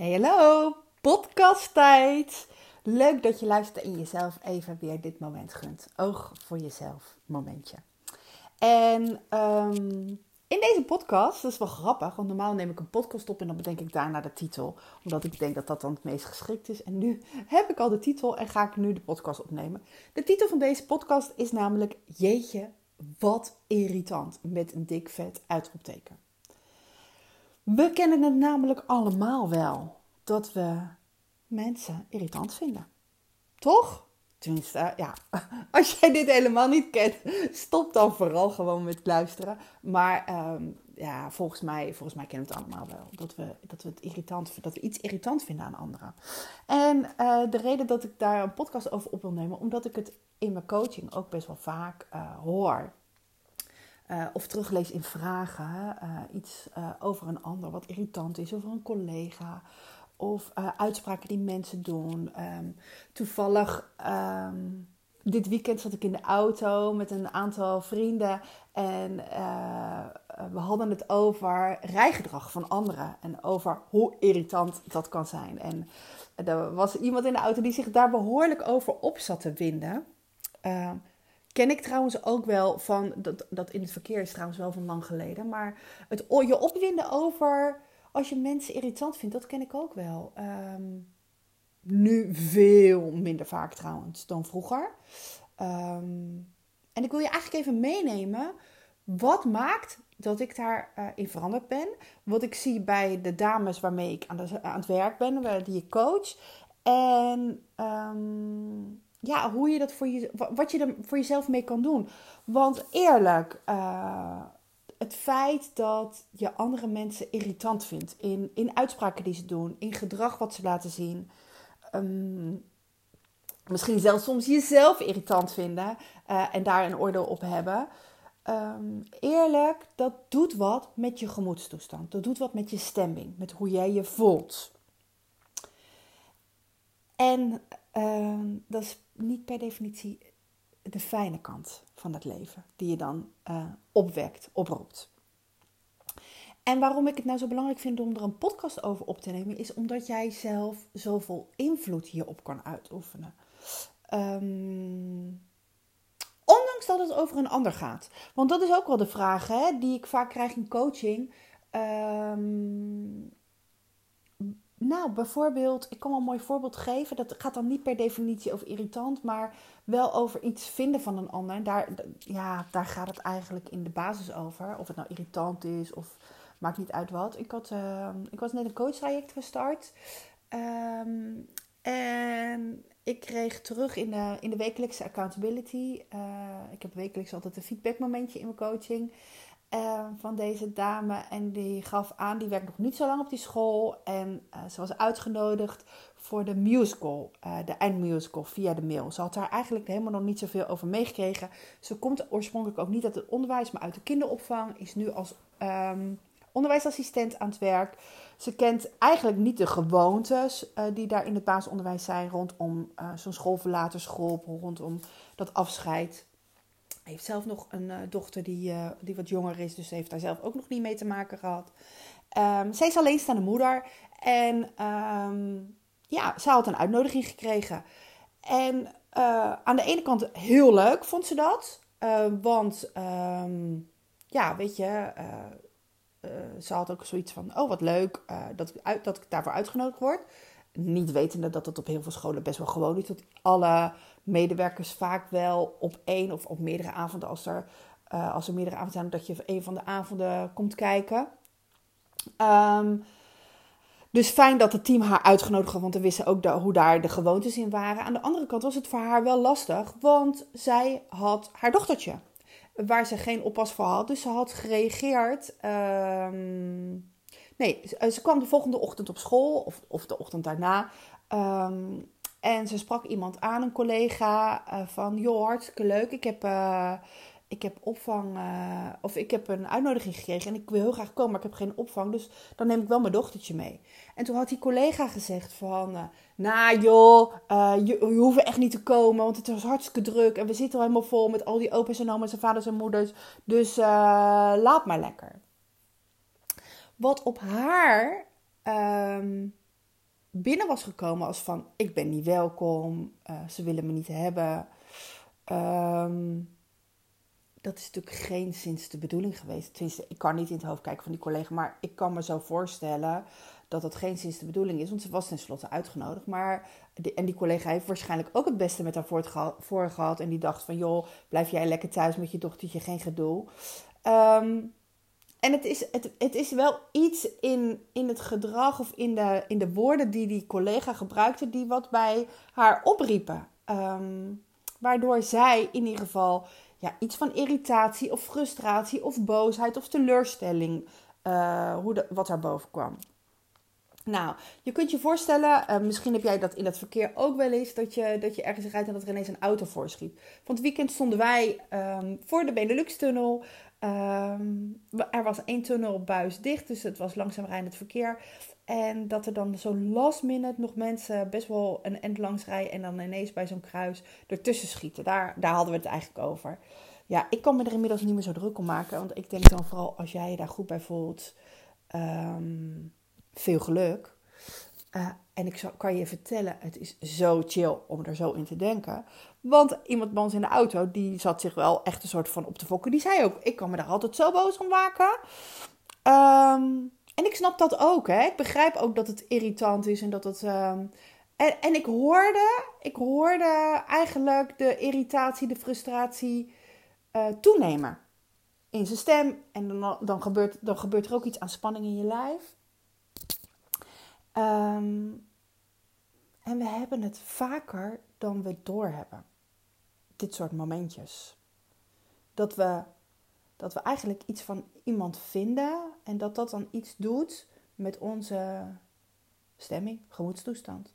Hallo, podcasttijd. Leuk dat je luistert en jezelf even weer dit moment gunt. Oog voor jezelf momentje. En um, in deze podcast, dat is wel grappig, want normaal neem ik een podcast op en dan bedenk ik daarna de titel. Omdat ik denk dat dat dan het meest geschikt is. En nu heb ik al de titel en ga ik nu de podcast opnemen. De titel van deze podcast is namelijk Jeetje, wat irritant. Met een dik vet uitroepteken. We kennen het namelijk allemaal wel dat we mensen irritant vinden. Toch? Tenminste, ja, als jij dit helemaal niet kent, stop dan vooral gewoon met luisteren. Maar ehm, ja, volgens mij, volgens mij kennen we het allemaal wel. Dat we, dat we, het irritant, dat we iets irritant vinden aan anderen. En uh, de reden dat ik daar een podcast over op wil nemen, omdat ik het in mijn coaching ook best wel vaak uh, hoor. Uh, of teruglees in vragen, iets over een ander wat irritant is, over een collega of uitspraken die mensen doen. Um, toevallig, um, dit weekend zat ik in de auto met een aantal vrienden en we hadden het over rijgedrag van anderen en over hoe irritant dat kan zijn. En er was iemand in de auto die zich daar behoorlijk over op zat te winden. Ken ik trouwens ook wel van, dat, dat in het verkeer is trouwens wel van lang geleden, maar het je opwinden over als je mensen irritant vindt, dat ken ik ook wel. Um, nu veel minder vaak trouwens dan vroeger. Um, en ik wil je eigenlijk even meenemen. Wat maakt dat ik daarin uh, in veranderd ben? Wat ik zie bij de dames waarmee ik aan, het werk ben, die ik coach. En um, ja, hoe je dat voor je, wat je er voor jezelf mee kan doen. Want eerlijk, uh, het feit dat je andere mensen irritant vindt in, in uitspraken die ze doen, in gedrag wat ze laten zien. Um, misschien zelfs soms jezelf irritant vinden uh, en daar een oordeel op hebben. Um, eerlijk, dat doet wat met je gemoedstoestand. Dat doet wat met je stemming, met hoe jij je voelt. En uh, dat is niet per definitie de fijne kant van het leven, die je dan uh, opwekt, oproept. En waarom ik het nou zo belangrijk vind om er een podcast over op te nemen, is omdat jij zelf zoveel invloed hierop kan uitoefenen. Um, ondanks dat het over een ander gaat. Want dat is ook wel de vraag hè, die ik vaak krijg in coaching. Um, nou, bijvoorbeeld, ik kan wel een mooi voorbeeld geven. Dat gaat dan niet per definitie over irritant, maar wel over iets vinden van een ander. Daar, ja, daar gaat het eigenlijk in de basis over. Of het nou irritant is of maakt niet uit wat. Ik, had, uh, ik was net een coachtraject gestart. Um, en ik kreeg terug in de, in de wekelijkse accountability. Uh, ik heb wekelijks altijd een feedbackmomentje in mijn coaching. Uh, van deze dame. En die gaf aan, die werkt nog niet zo lang op die school. En uh, ze was uitgenodigd voor de musical, uh, de eindmusical, via de mail. Ze had daar eigenlijk helemaal nog niet zoveel over meegekregen. Ze komt oorspronkelijk ook niet uit het onderwijs, maar uit de kinderopvang. Is nu als um, onderwijsassistent aan het werk. Ze kent eigenlijk niet de gewoontes die daar in het basisonderwijs zijn rondom zo'n schoolverlatersgroep, rondom dat afscheid heeft zelf nog een uh, dochter die, uh, die wat jonger is, dus heeft daar zelf ook nog niet mee te maken gehad. Um, zij is alleenstaande moeder en um, ja, ze had een uitnodiging gekregen. En uh, aan de ene kant heel leuk vond ze dat, want um, ja, weet je, ze had ook zoiets van: oh wat leuk dat, ik uit, dat ik daarvoor uitgenodigd word. Niet wetende dat het op heel veel scholen best wel gewoon is. Dat alle medewerkers vaak wel op één of op meerdere avonden, als er, uh, als er meerdere avonden zijn, dat je een van de avonden komt kijken. Um, dus fijn dat het team haar uitgenodigd had, want we wisten ook hoe daar de gewoontes in waren. Aan de andere kant was het voor haar wel lastig, want zij had haar dochtertje, waar ze geen oppas voor had. Dus ze had gereageerd. Um, nee, ze kwam de volgende ochtend op school, of, of de ochtend daarna. Um, en ze sprak iemand aan, een collega, uh, van joh, hartstikke leuk. Ik heb, uh, ik heb opvang, uh, of ik heb een uitnodiging gekregen en ik wil heel graag komen, maar ik heb geen opvang. Dus dan neem ik wel mijn dochtertje mee. En toen had die collega gezegd van, nou joh, je, je hoeft echt niet te komen, want het was hartstikke druk. En we zitten al helemaal vol met al die opa's en oma's en vaders en moeders. Dus laat maar lekker. Wat op haar... Um, binnen was gekomen als van ik ben niet welkom, uh, ze willen me niet hebben. Um, dat is natuurlijk geen sinds de bedoeling geweest. Tenminste, ik kan niet in het hoofd kijken van die collega, maar ik kan me zo voorstellen dat dat geen sinds de bedoeling is, want ze was tenslotte uitgenodigd. Maar en die collega heeft waarschijnlijk ook het beste met haar voor gehad en die dacht van joh, blijf jij lekker thuis met je dochtertje, geen gedoe. Um, en het is, het, het is wel iets in, in het gedrag of in de, in de woorden die die collega gebruikte, die wat bij haar opriepen. Um, waardoor zij in ieder geval ja, iets van irritatie of frustratie of boosheid of teleurstelling, uh, hoe wat boven kwam. Nou, je kunt je voorstellen, uh, misschien heb jij dat in het verkeer ook wel eens, dat je, dat je ergens rijdt en dat er ineens een auto voorschiet. Van het weekend stonden wij um, voor de Benelux-tunnel. Um, er was één tunnelbuis dicht, dus het was langzaam rijdend verkeer. En dat er dan zo last minute nog mensen best wel een end langs rijden en dan ineens bij zo'n kruis ertussen schieten. Daar, daar hadden we het eigenlijk over. Ja, ik kan me er inmiddels niet meer zo druk om maken, want ik denk dan vooral als jij je daar goed bij voelt, um, veel geluk. Uh, en ik kan je vertellen, het is zo chill om er zo in te denken. Want iemand bij ons in de auto, die zat zich wel echt een soort van op te fokken. Die zei ook, ik kan me daar altijd zo boos om maken. Um, en ik snap dat ook, hè. Ik begrijp ook dat het irritant is en dat het... Um, en, en ik hoorde, ik hoorde eigenlijk de irritatie, de frustratie uh, toenemen. In zijn stem. En dan, dan, gebeurt, dan gebeurt er ook iets aan spanning in je lijf. Um, en we hebben het vaker dan we doorhebben. Dit soort momentjes. Dat we, dat we eigenlijk iets van iemand vinden en dat dat dan iets doet met onze stemming, gemoedstoestand.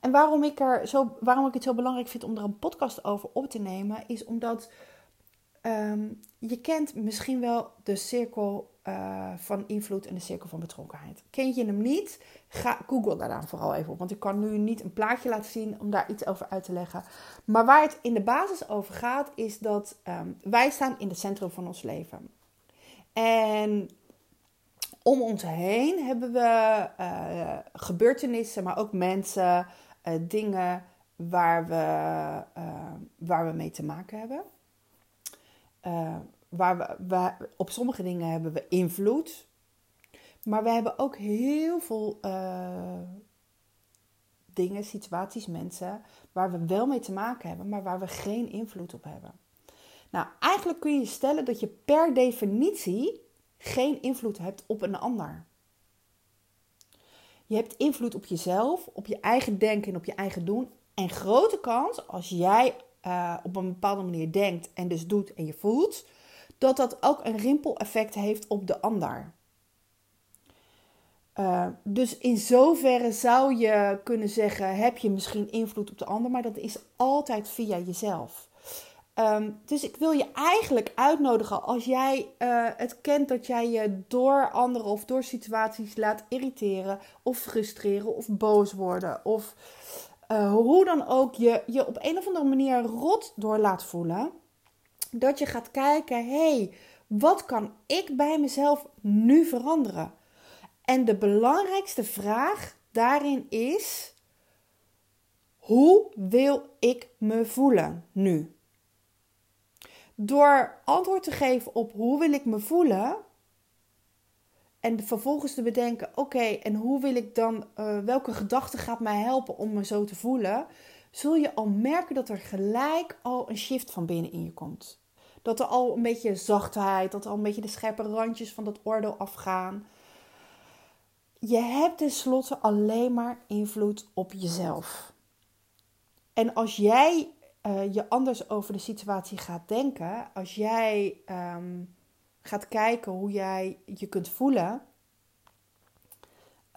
En waarom ik, er zo, waarom ik het zo belangrijk vind om er een podcast over op te nemen, is omdat um, je kent misschien wel de cirkel uh, van invloed en de cirkel van betrokkenheid. Ken je hem niet? Ga Google daar dan vooral even op. Want ik kan nu niet een plaatje laten zien om daar iets over uit te leggen. Maar waar het in de basis over gaat, is dat um, wij staan in het centrum van ons leven. En om ons heen hebben we uh, gebeurtenissen, maar ook mensen, uh, dingen waar we, waar we mee te maken hebben waar we, op sommige dingen hebben we invloed. Maar we hebben ook heel veel uh, dingen, situaties, mensen waar we wel mee te maken hebben, maar waar we geen invloed op hebben. Nou, eigenlijk kun je stellen dat je per definitie geen invloed hebt op een ander. Je hebt invloed op jezelf, op je eigen denken en op je eigen doen. En grote kans als jij uh, op een bepaalde manier denkt en dus doet en je voelt, dat dat ook een rimpeleffect heeft op de ander. Uh, dus in zoverre zou je kunnen zeggen: heb je misschien invloed op de ander, maar dat is altijd via jezelf. Um, dus ik wil je eigenlijk uitnodigen als jij uh, het kent dat jij je door anderen of door situaties laat irriteren of frustreren of boos worden of uh, hoe dan ook je je op een of andere manier rot door laat voelen dat je gaat kijken: hey, wat kan ik bij mezelf nu veranderen? En de belangrijkste vraag daarin is: hoe wil ik me voelen nu? Door antwoord te geven op hoe wil ik me voelen en vervolgens te bedenken: oké, en hoe wil ik dan, uh, welke gedachte gaat mij helpen om me zo te voelen? Zul je al merken dat er gelijk al een shift van binnen in je komt dat er al een beetje zachtheid, dat er al een beetje de scherpe randjes van dat oordeel afgaan. Je hebt tenslotte alleen maar invloed op jezelf. En als jij uh, je anders over de situatie gaat denken, als jij um, gaat kijken hoe jij je kunt voelen,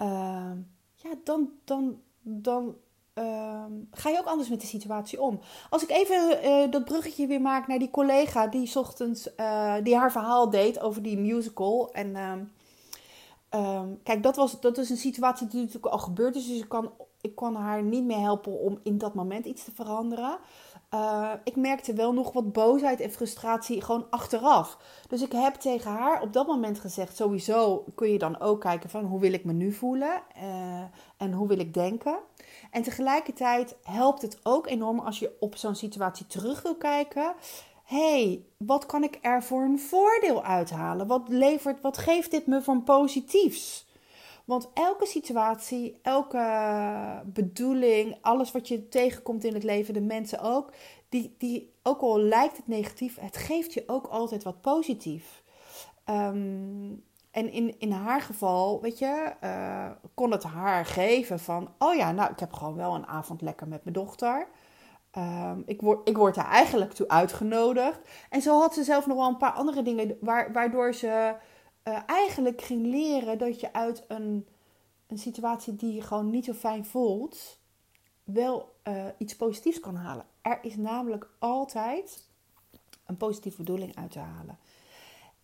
uh, ja, dan, dan, dan Ehm, ga je ook anders met de situatie om. Als ik even uh, dat bruggetje weer maak naar die collega die ochtends uh, die haar verhaal deed over die musical. En um, kijk, dat, was, dat is een situatie die natuurlijk al gebeurd is. Dus ik kan, ik kon haar niet meer helpen om in dat moment iets te veranderen. Uh, ik merkte wel nog wat boosheid en frustratie gewoon achteraf. Dus ik heb tegen haar op dat moment gezegd: sowieso kun je dan ook kijken van hoe wil ik me nu voelen. Uh, en hoe wil ik denken. En tegelijkertijd helpt het ook enorm als je op zo'n situatie terug wil kijken. hey, wat kan ik er voor een voordeel uithalen? Wat levert, wat geeft dit me van positiefs? Want elke situatie, elke bedoeling, alles wat je tegenkomt in het leven, de mensen ook, die, die ook al lijkt het negatief, het geeft je ook altijd wat positief. Ehm, en in, in haar geval, weet je, uh, kon het haar geven van: oh ja, nou, ik heb gewoon wel een avond lekker met mijn dochter. Um, ik, word, ik word daar eigenlijk toe uitgenodigd. En zo had ze zelf nog wel een paar andere dingen, waardoor ze uh, eigenlijk ging leren dat je uit een, een situatie die je gewoon niet zo fijn voelt, wel uh, iets positiefs kan halen. Er is namelijk altijd een positieve bedoeling uit te halen.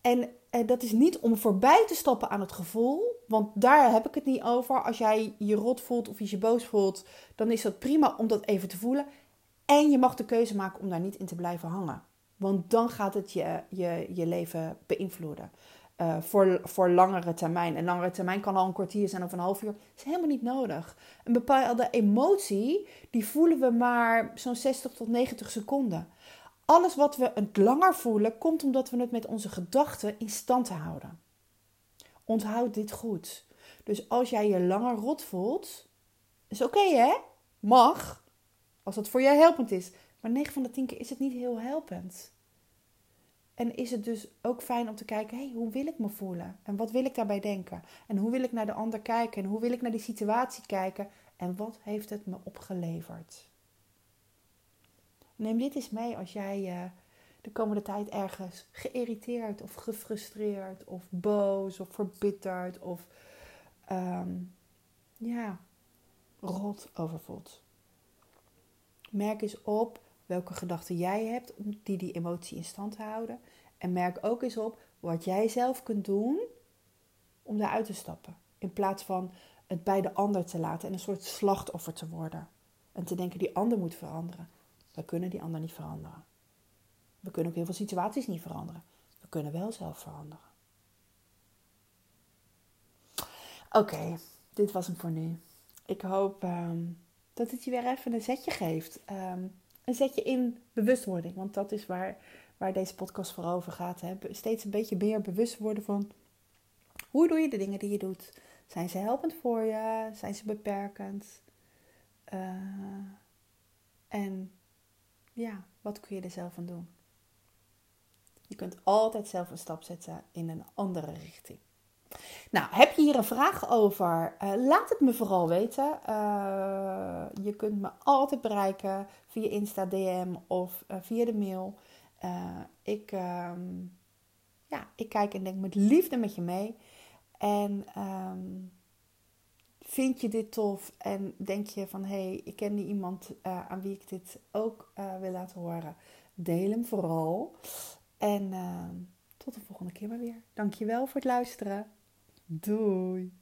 En, en dat is niet om voorbij te stappen aan het gevoel, want daar heb ik het niet over. Als jij je rot voelt of je je boos voelt, dan is dat prima om dat even te voelen. En je mag de keuze maken om daar niet in te blijven hangen. Want dan gaat het je, je, je leven beïnvloeden. Uh, voor, voor langere termijn. En langere termijn kan al een kwartier zijn of een half uur. is helemaal niet nodig. Een bepaalde emotie, die voelen we maar zo'n 60 tot 90 seconden. Alles wat we het langer voelen, komt omdat we het met onze gedachten in stand houden. Onthoud dit goed. Dus als jij je langer rot voelt, is oké hè? Mag. Als dat voor jou helpend is. Maar 9 van de 10 keer is het niet heel helpend. En is het dus ook fijn om te kijken, hey, hoe wil ik me voelen? En wat wil ik daarbij denken? En hoe wil ik naar de ander kijken? En hoe wil ik naar die situatie kijken? En wat heeft het me opgeleverd? Neem dit eens mee als jij uh, de komende tijd ergens geïrriteerd of gefrustreerd of boos of verbitterd of um, ja, rot overvoelt. Merk eens op welke gedachten jij hebt die die emotie in stand houden. En merk ook eens op wat jij zelf kunt doen om daaruit te stappen. In plaats van het bij de ander te laten en een soort slachtoffer te worden. En te denken die ander moet veranderen. We kunnen die ander niet veranderen. We kunnen ook heel veel situaties niet veranderen. We kunnen wel zelf veranderen. Oké, dit was hem voor nu. Ik hoop ehm, dat het je weer even een zetje geeft. Ehm, een zetje in bewustwording. Want dat is waar, waar deze podcast voor over gaat. Hè? Steeds een beetje meer bewust worden van hoe doe je de dingen die je doet. Zijn ze helpend voor je? Zijn ze beperkend? Uh, en ja, wat kun je er zelf aan doen? Je kunt altijd zelf een stap zetten in een andere richting. Nou, heb je hier een vraag over? Uh, laat het me vooral weten. Uh, je kunt me altijd bereiken via Insta DM of via de mail. Ik, um, ja, ik kijk en denk met liefde met je mee. En um, vind je dit tof en denk je van hé, hey, ik ken die iemand aan wie ik dit ook wil laten horen? Deel hem vooral. En ehm, tot de volgende keer maar weer. Dankjewel voor het luisteren. Doei!